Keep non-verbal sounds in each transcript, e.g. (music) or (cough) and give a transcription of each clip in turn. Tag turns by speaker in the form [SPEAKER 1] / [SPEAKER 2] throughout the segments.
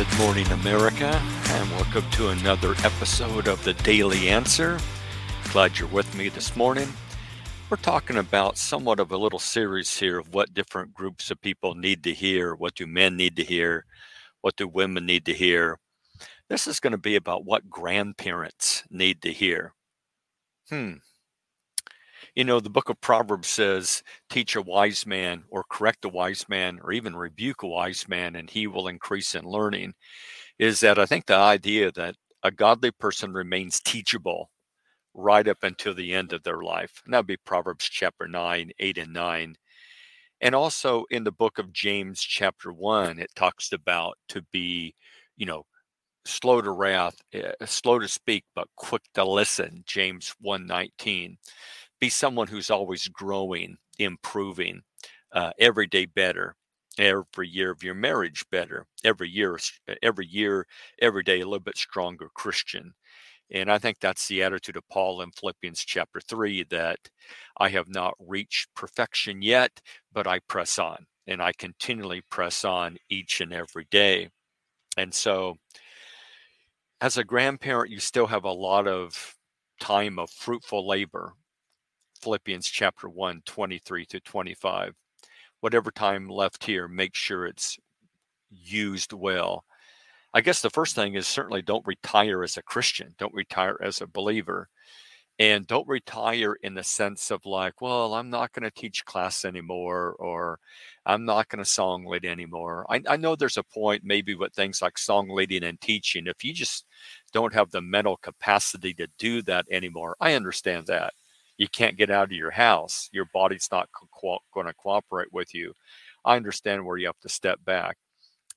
[SPEAKER 1] Good morning, America, and welcome to another episode of the Daily Answer. Glad you're with me this morning. We're talking about somewhat of a little series here of what different groups of people need to hear. What do men need to hear? What do women need to hear? This is going to be about what grandparents need to hear. Hmm. You know, the book of Proverbs says, teach a wise man or correct a wise man or even rebuke a wise man, and he will increase in learning. Is that I think the idea that a godly person remains teachable right up until the end of their life. And that would be Proverbs chapter 9, 8, and 9. And also in the book of James, chapter 1, it talks about to be, you know, slow to wrath, uh, slow to speak, but quick to listen. James 1 19 be someone who's always growing, improving, uh, every day better, every year of your marriage better, every year, every year, every day a little bit stronger Christian. And I think that's the attitude of Paul in Philippians chapter 3 that I have not reached perfection yet, but I press on and I continually press on each and every day. And so, as a grandparent, you still have a lot of time of fruitful labor Philippians chapter 1, 23 to 25. Whatever time left here, make sure it's used well. I guess the first thing is certainly don't retire as a Christian, don't retire as a believer. And don't retire in the sense of like, well, I'm not going to teach class anymore, or I'm not going to song lead anymore. I, I know there's a point maybe with things like song leading and teaching. If you just don't have the mental capacity to do that anymore, I understand that you can't get out of your house. Your body's not co- going to cooperate with you. I understand where you have to step back.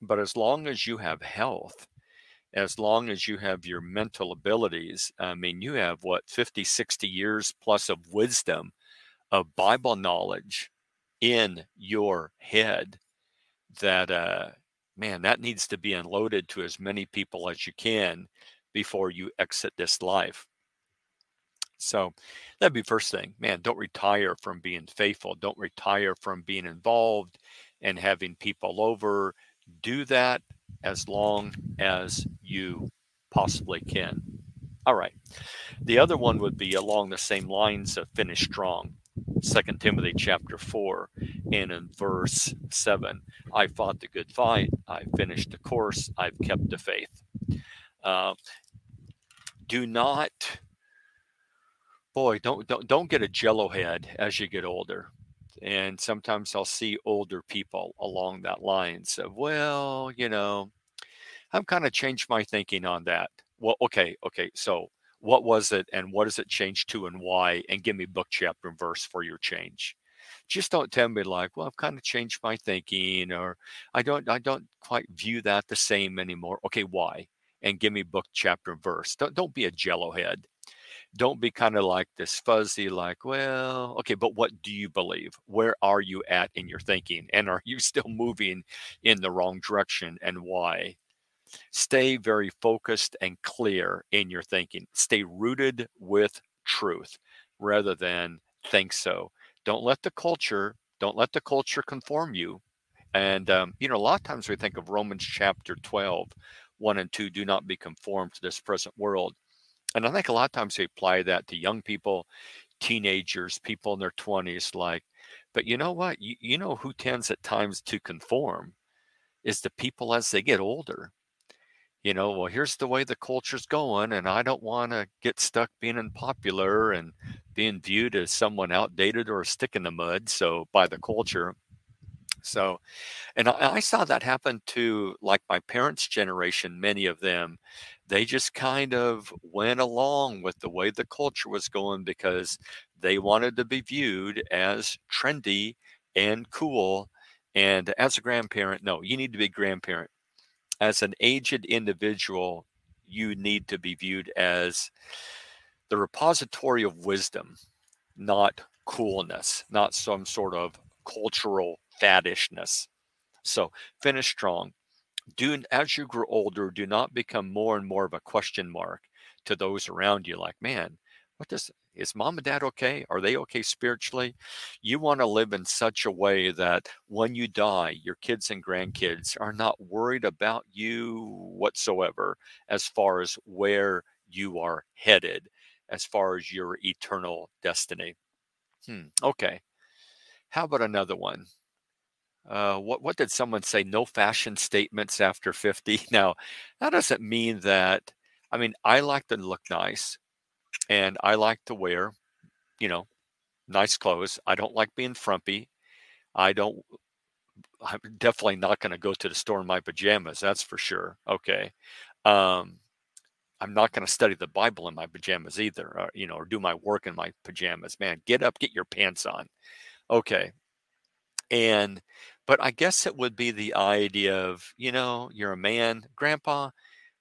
[SPEAKER 1] But as long as you have health, as long as you have your mental abilities, I mean, you have what, 50, 60 years plus of wisdom, of Bible knowledge in your head that, uh, man, that needs to be unloaded to as many people as you can before you exit this life. So that'd be first thing. Man, don't retire from being faithful. Don't retire from being involved and having people over. Do that as long as you possibly can. All right. The other one would be along the same lines of finish strong. Second Timothy chapter 4 and in verse 7 I fought the good fight, I finished the course, I've kept the faith. Uh, do not boy, don't don't don't get a mm-hmm. jello head as you get older. And sometimes I'll see older people along that line. of, well, you know, I've kind of changed my thinking on that. Well, okay, okay. So what was it and what does it change to and why? And give me book, chapter, and verse for your change. Just don't tell me like, well, I've kind of changed my thinking or I don't I don't quite view that the same anymore. Okay, why? And give me book, chapter, and verse. Don't don't be a jello head don't be kind of like this fuzzy like well okay but what do you believe? Where are you at in your thinking? And are you (laughs) still moving in the wrong direction and why? Stay very focused and clear in your thinking. Stay rooted with truth rather than think so. Don't let the culture don't let the culture conform you. And um, you know a lot of times we think of romans chapter 12 1 and 2 do not be conformed to this present world and I think a lot of times they apply that to young people, teenagers, people in their 20s, like, but you know what? You, you know who tends at times to conform is the people as they get older. You know, well, here's the way the culture's going, and I don't want to get stuck being unpopular and being viewed as someone outdated or a stick in the mud. So, by the mm-hmm. culture. So, and I, I saw that happen to like my parents' generation, many of them they just kind of went along with the way the culture was going because they wanted to be viewed as trendy and cool. And as a grandparent, no, you need to be a grandparent. As an aged individual, you need to be viewed as the repository of wisdom, not coolness, not some sort of cultural faddishness. So finish strong do as you grow older, do not become more and more of a question mark to those around you. Like, man, what does is mom and dad okay? Are they okay spiritually? You want to live in such a way that when you die, your kids and grandkids are not worried about you whatsoever as far as where you are headed, as far as your eternal destiny. Hmm, okay. How about another one? Uh, what what did someone say? No fashion statements after 50. (laughs) Now, that doesn't mean that. I mean, I like to look nice and I like to wear, you know, nice clothes. I don't like being frumpy. I don't. I'm definitely not going to go to the store in my pajamas. That's for sure. Okay. Um, I'm not going to study the Bible in my pajamas either, or, you know, or do my work in my pajamas. Man, get up, get your pants on. Okay. And, but I guess it would be the idea of, you know, you're a man, grandpa,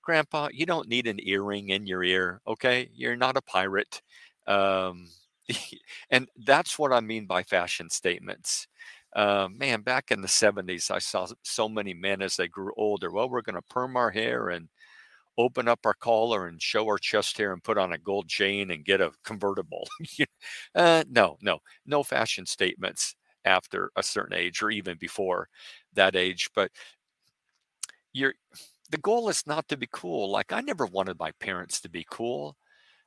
[SPEAKER 1] Grandpa, you don't need an earring in your ear, okay? You're not a pirate. Um, (laughs) and that's what I mean by fashion statements. Uh, man, back in the 70s, I saw so many men as they grew older. Well, we're going to perm our hair and open up our collar and show our chest hair and put on a gold chain and get a convertible. (laughs) uh, no, no, no fashion statements after a certain age or even before that age. But you're the goal is not to be cool. Like I never wanted my parents to be cool.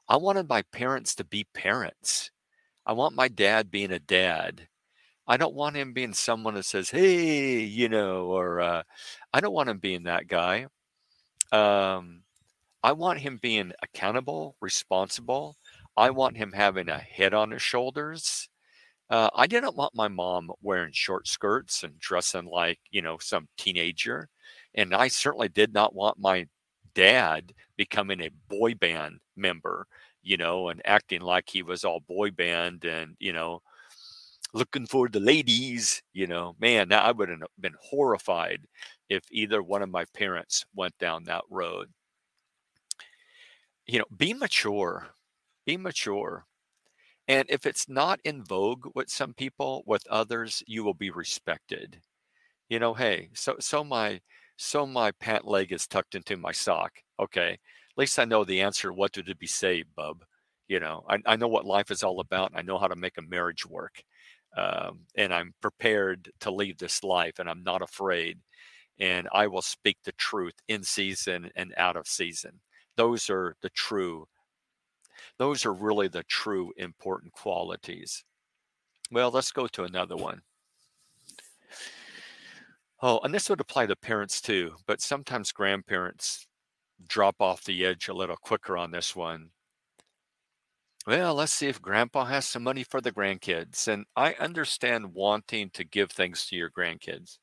[SPEAKER 1] I wanted my parents to be parents. I want my dad being a dad. I don't want him being someone that says, "Hey," you know, or uh, I don't want him being that guy. Um, I want him being accountable, responsible. I want him having a head on his shoulders. Uh, I didn't want my mom wearing short skirts and dressing like, you know, some teenager. And I certainly did not want my dad becoming a boy band member, you know, and acting like he was all boy band and, you know, looking for the ladies, you know, man, I would have been horrified if either one of my parents went down that road. You know, be mature, be mature. And if it's not in vogue with some people, with others, you will be respected. You know, hey, so so my so my pant leg is tucked into my sock. Okay. At least I know the answer. What to be saved, bub? You know, I, I know what life is all about. I know how to make a marriage work. Um, and I'm prepared to leave this life and I'm not afraid. And I will speak the truth in season and out of season. Those are the true, those are really the true important qualities. Well, let's go to another one. Oh, and this would apply to parents too, but sometimes grandparents drop off the edge a little quicker on this one. Well, let's see if grandpa has some money for the grandkids. And I understand wanting to give things to your grandkids.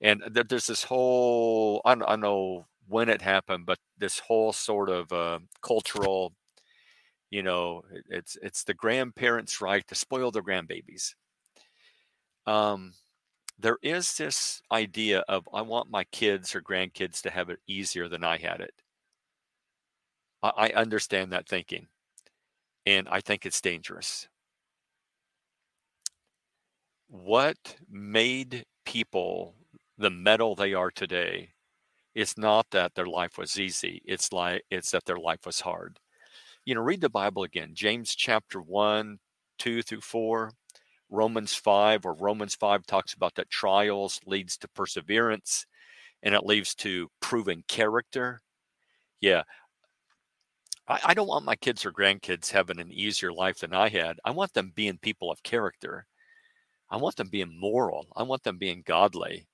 [SPEAKER 1] And there's this whole, I don't, know when it happened, but this whole sort of uh, cultural, you know, it's it's the grandparents' right to spoil their grandbabies. Um, there is this idea of I want my kids or grandkids to have it easier than I had it. I, I understand that thinking, and I think it's dangerous. What made people the metal they are today is not that their life was easy. It's like it's that their life was hard. You know, read the Bible again, James chapter 1, 2 through 4 Romans 5, or Romans 5 talks about that trials leads to perseverance and it leads to proven character. Yeah. I, I don't want my kids or grandkids having an easier life than I had. I want them being people of character. I want them being moral. I want them being godly.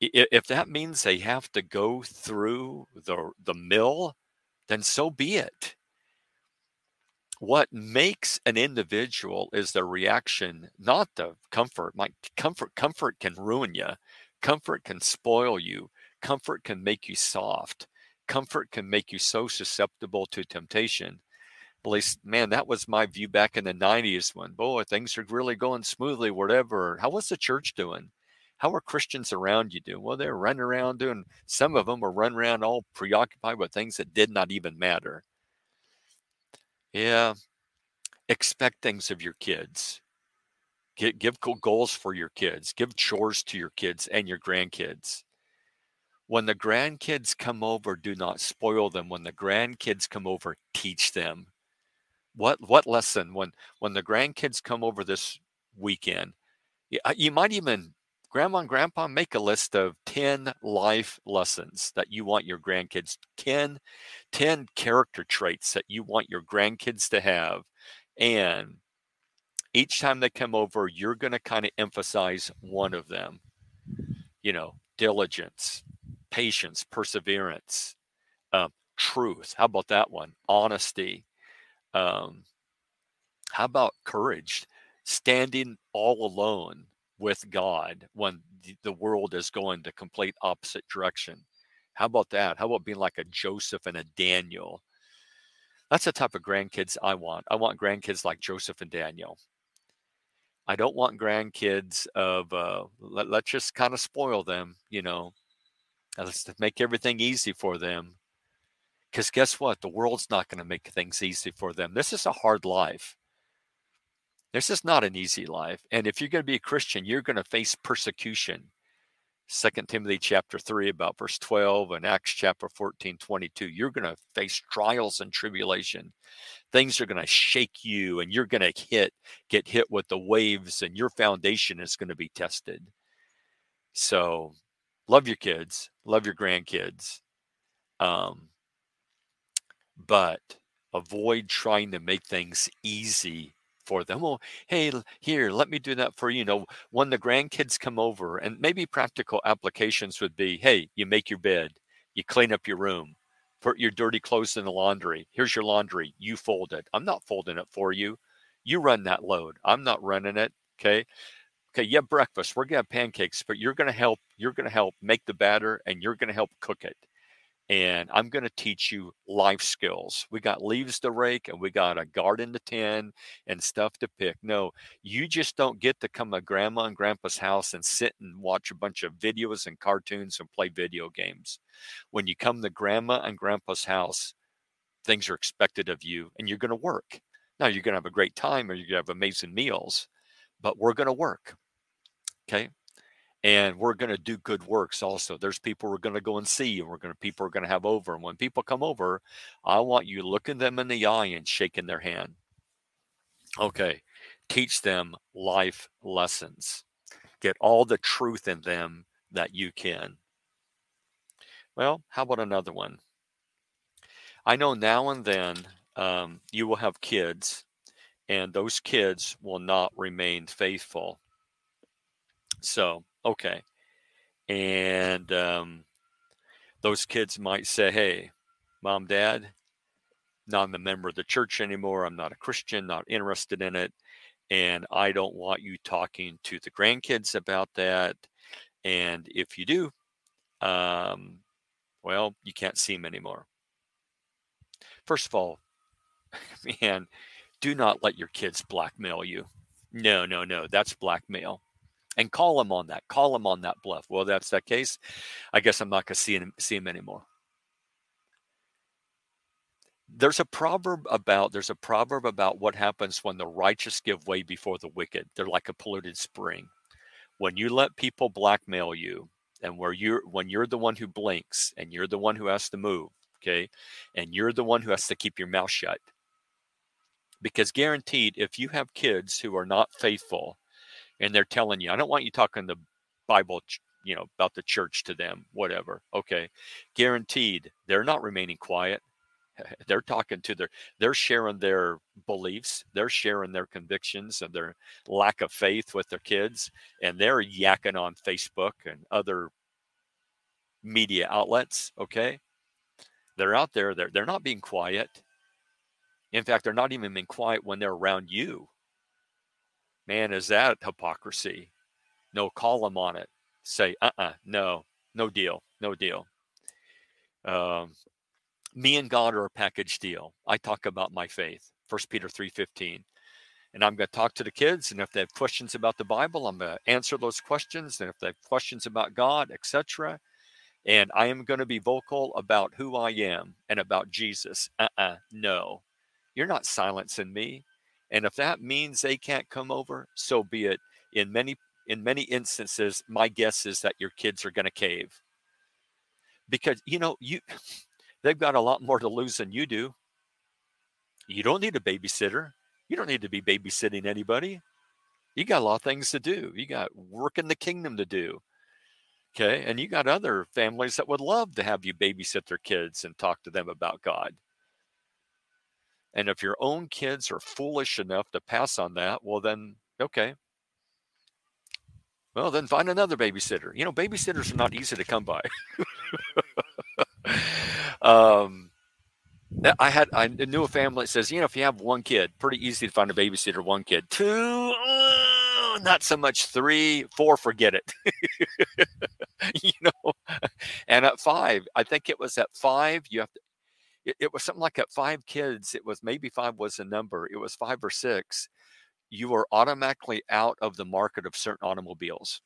[SPEAKER 1] If that means they have to go through the, the mill, then so be it what makes an individual is the reaction, not the comfort. My comfort, comfort can ruin you. Comfort can spoil you. Comfort can make you soft. Comfort can make you so susceptible to temptation. At least, man, that was my view back in the 90s when, boy, things are really going smoothly, whatever. How was the church doing? How are Christians around you doing? Well, they're running around doing, some of them were running around all preoccupied with things that did not even matter. Yeah. Expect things of your kids. Give, give goals for your kids. Give chores to your kids and your grandkids. When the grandkids come over, do not spoil them. When the grandkids come over, teach them. What what lesson when when the grandkids come over this weekend? You, uh, you might even grandma and grandpa make a list of 10 life lessons that you want your grandkids 10 10 character traits that you want your grandkids to have and each time they come over you're going to kind of emphasize one of them. You know diligence patience perseverance uh, truth how about that one? Honesty um, how about courage? Standing all alone with God when the world is going the complete opposite direction. How about that? How about being like a Joseph and a Daniel? That's the type of grandkids I want. I want grandkids like Joseph and Daniel. I don't want grandkids of uh, let, let's just kind of spoil them, you know. Let's make everything easy for them. Because guess what? The world's not going to make things easy for them. This is a hard life. This is not an easy life. And if you're going to be a Christian, you're going to face persecution. Second Timothy chapter 3, about verse 12, and Acts chapter 14, 22. You're going to face trials and tribulation. Things are going to shake you, and you're going to hit, get hit with the waves, and your foundation is going to be tested. So love your kids, love your grandkids. Um, but avoid trying to make things easy for them. Oh, hey, here, let me do that for you. Know, when the grandkids come over, and maybe practical applications would be, hey, you make your bed, you clean up your room, put your dirty clothes in the laundry. Here's your laundry. You fold it. I'm not folding it for you. You run that load. I'm not running it. Okay. Okay. You have breakfast. We're gonna have pancakes, but you're gonna help. You're gonna help make the batter, and you're gonna help cook it and I'm going to teach you life skills. We got leaves to rake and we got a garden to tend and stuff to pick. No, you just don't get to come to grandma and grandpa's house and sit and watch a bunch of videos and cartoons and play video games. When you come to grandma and grandpa's house, things are expected of you and you're going to work. Now, you're going to have a great time or you're going to have amazing meals, but we're going to work. Okay and we're going to do good works also. There's people we're going to go and see and we're going to people are going to have over and when people come over i want you looking them in the eye and shaking their hand. Okay teach them life lessons. Get all the truth in them that you can. Well how about another one? I know now and then um, you will have kids and those kids will not remain faithful. So Okay. And um, those kids might say, hey, mom, dad, not a member of the church anymore. I'm not a Christian, not interested in it. And I don't want you talking to the grandkids about that. And if you do, um, well, you can't see them anymore. First of all, (laughs) man, do not let your kids blackmail you. No, no, no, that's blackmail and call him on that. Call him on that bluff. Well, that's that case. I guess I'm not going to see him see him anymore. There's a proverb about there's a proverb about what happens when the righteous give way before the wicked. They're like a polluted spring. When you let people blackmail you, and where you're when you're the one who blinks and you're the one who has to move, okay, and you're the one who has to keep your mouth shut. Because guaranteed, if you have kids who are not faithful, and they're telling you, I don't want you talking the Bible, you know, about the church to them, whatever. Okay. Guaranteed, they're not remaining quiet. (laughs) They're talking to their, they're sharing their beliefs, they're sharing their convictions and their lack of faith with their kids, and they're yakking on Facebook and other media outlets. Okay. They're out there, they're, they're not being quiet. In fact, they're not even being quiet when they're around you. Man, is that hypocrisy? No, call them on it. Say, uh uh no, no deal, no deal. Um, me and God are a package deal. I talk about my faith, First Peter 3.15. And I'm going to talk to the kids, and if they have questions about the Bible, I'm going to answer those questions. And if they have questions about God, etc., and I am going to be vocal about who I am and about Jesus. Uh uh no. You're not silencing me. And if that means they can't come over, so be it. In many in many instances, my guess is that your kids are going to cave. Because you know, you (sighs) they've got a lot more to lose than you do. You don't need a babysitter. You don't need to be babysitting anybody. You got a lot of things to do. You got work in the kingdom to do. Okay. And you got other families that would love to have you babysit their kids and talk to them about God. And if your own kids are foolish enough to pass on that, well, then, okay. Well, then find another babysitter. You know, babysitters are not easy to come by. (laughs) um, I had I knew a family that says, you know, if you have one kid, pretty easy to find a babysitter. One kid, two, uh, not so much. Three, four, forget it. (laughs) you know, and at five, I think it was at five. You have to. It, it was something like at five kids. It was maybe five was the number. It was five or six. You are automatically out of the market of certain automobiles.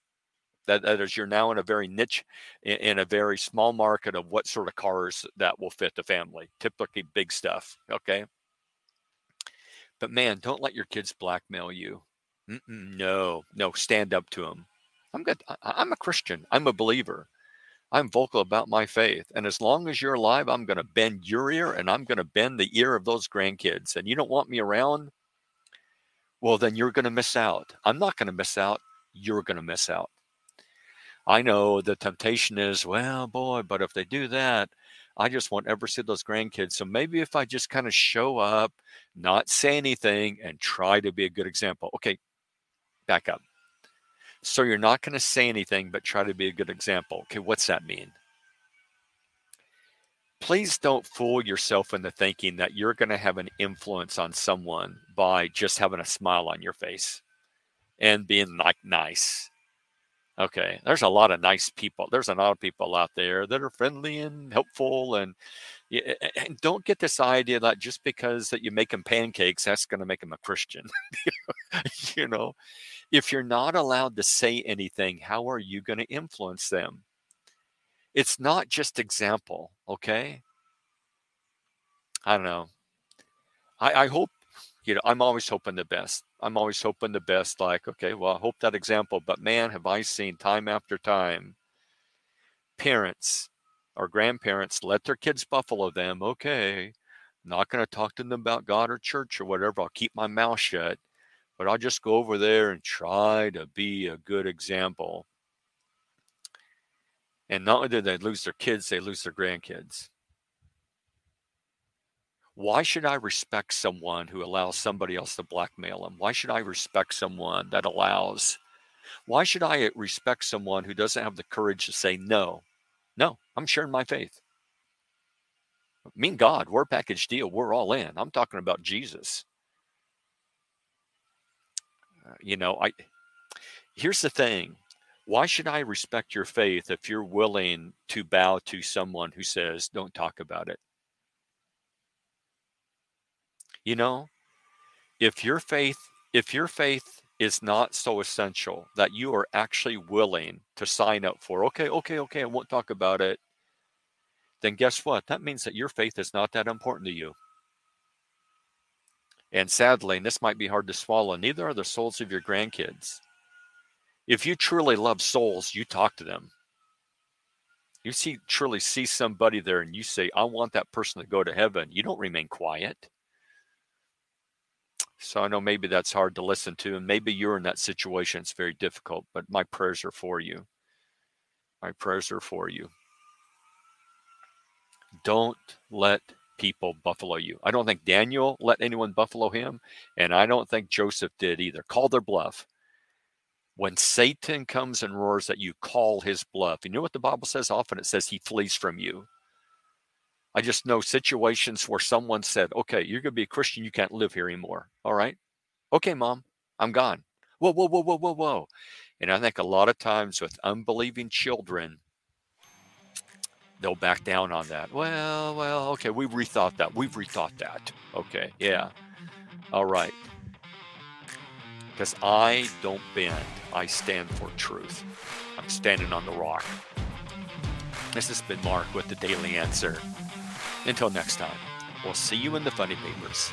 [SPEAKER 1] That, that is, you're now in a very niche, in, in, a very small market of what sort of cars that will fit the family. Typically, big stuff. Okay. But man, don't let your kids blackmail you. Mm-mm, no, no, stand up to them. I'm good. I, I'm a Christian. I'm a believer. I'm vocal about my faith. And as long as you're alive, I'm going to bend your ear and I'm going to bend the ear of those grandkids. And you don't want me around? Well, then you're going to miss out. I'm not going to miss out. You're going to miss out. I know the temptation is, well, boy, but if they do that, I just won't ever see those grandkids. So maybe if I just kind of show up, not say anything, and try to be a good example. Okay, back up. So you're not going to say anything, but try to be a good example. Okay, what's that mean? Please don't fool yourself into thinking that you're going to have an influence on someone by just having a smile on your face and being like nice Okay, there's a lot of nice people. There's a lot of people out there that are friendly and helpful, and, and don't get this idea that just because that you make them pancakes, that's going to make them a Christian. (laughs) you know, if you're not allowed to say anything, how are you going to influence them? It's not just example. Okay, I don't know. I, I hope you know. I'm always hoping the best. I'm always hoping the best. Like, okay, well, I hope that example. But man, have I seen time after time parents or grandparents let their kids buffalo them. Okay, not going to talk to them about God or church or whatever. I'll keep my mouth shut, but I'll just go over there and try to be a good example. And not only do they lose their kids, they lose their grandkids. Why should I respect someone who allows somebody else to blackmail them? Why should I respect someone that allows? Why should I respect someone who doesn't have the courage to say no? No, I'm sharing my faith. Me and God, we're a package deal. We're all in. I'm talking about Jesus. Uh, you know, I here's the thing. Why should I respect your faith if you're willing to bow to someone who says, don't talk about it? You know, if your faith, if your faith is not so essential that you are actually willing to sign up for, okay, okay, okay, I won't talk about it, then guess what? That means that your faith is not that important to you. And sadly, and this might be hard to swallow, neither are the souls of your grandkids. If you truly love souls, you talk to them. You see, truly see somebody there and you say, I want that person to go to heaven. You don't remain quiet. So I know maybe that's hard to listen to, and maybe you're in that situation. It's very difficult, but my prayers are for you. My prayers are for you. Don't let people buffalo you. I don't think Daniel let anyone buffalo him, and I don't think Joseph did either. Call their bluff. When Satan comes and roars at you, call his bluff. You know what the Bible says? Often it says he flees from you. I just know situations where someone said, okay, you're going to be a Christian. You can't live here anymore. All right. Okay, mom, I'm gone. Whoa, whoa, whoa, whoa, whoa, whoa. And I think a lot of times with unbelieving children, they'll back down on that. Well, well, okay, we've rethought that. We've rethought that. Okay, yeah. All right. Because I don't bend, I stand for truth. I'm standing on the rock. This has been Mark with the Daily Answer. Until next time, we'll see you in the funny papers.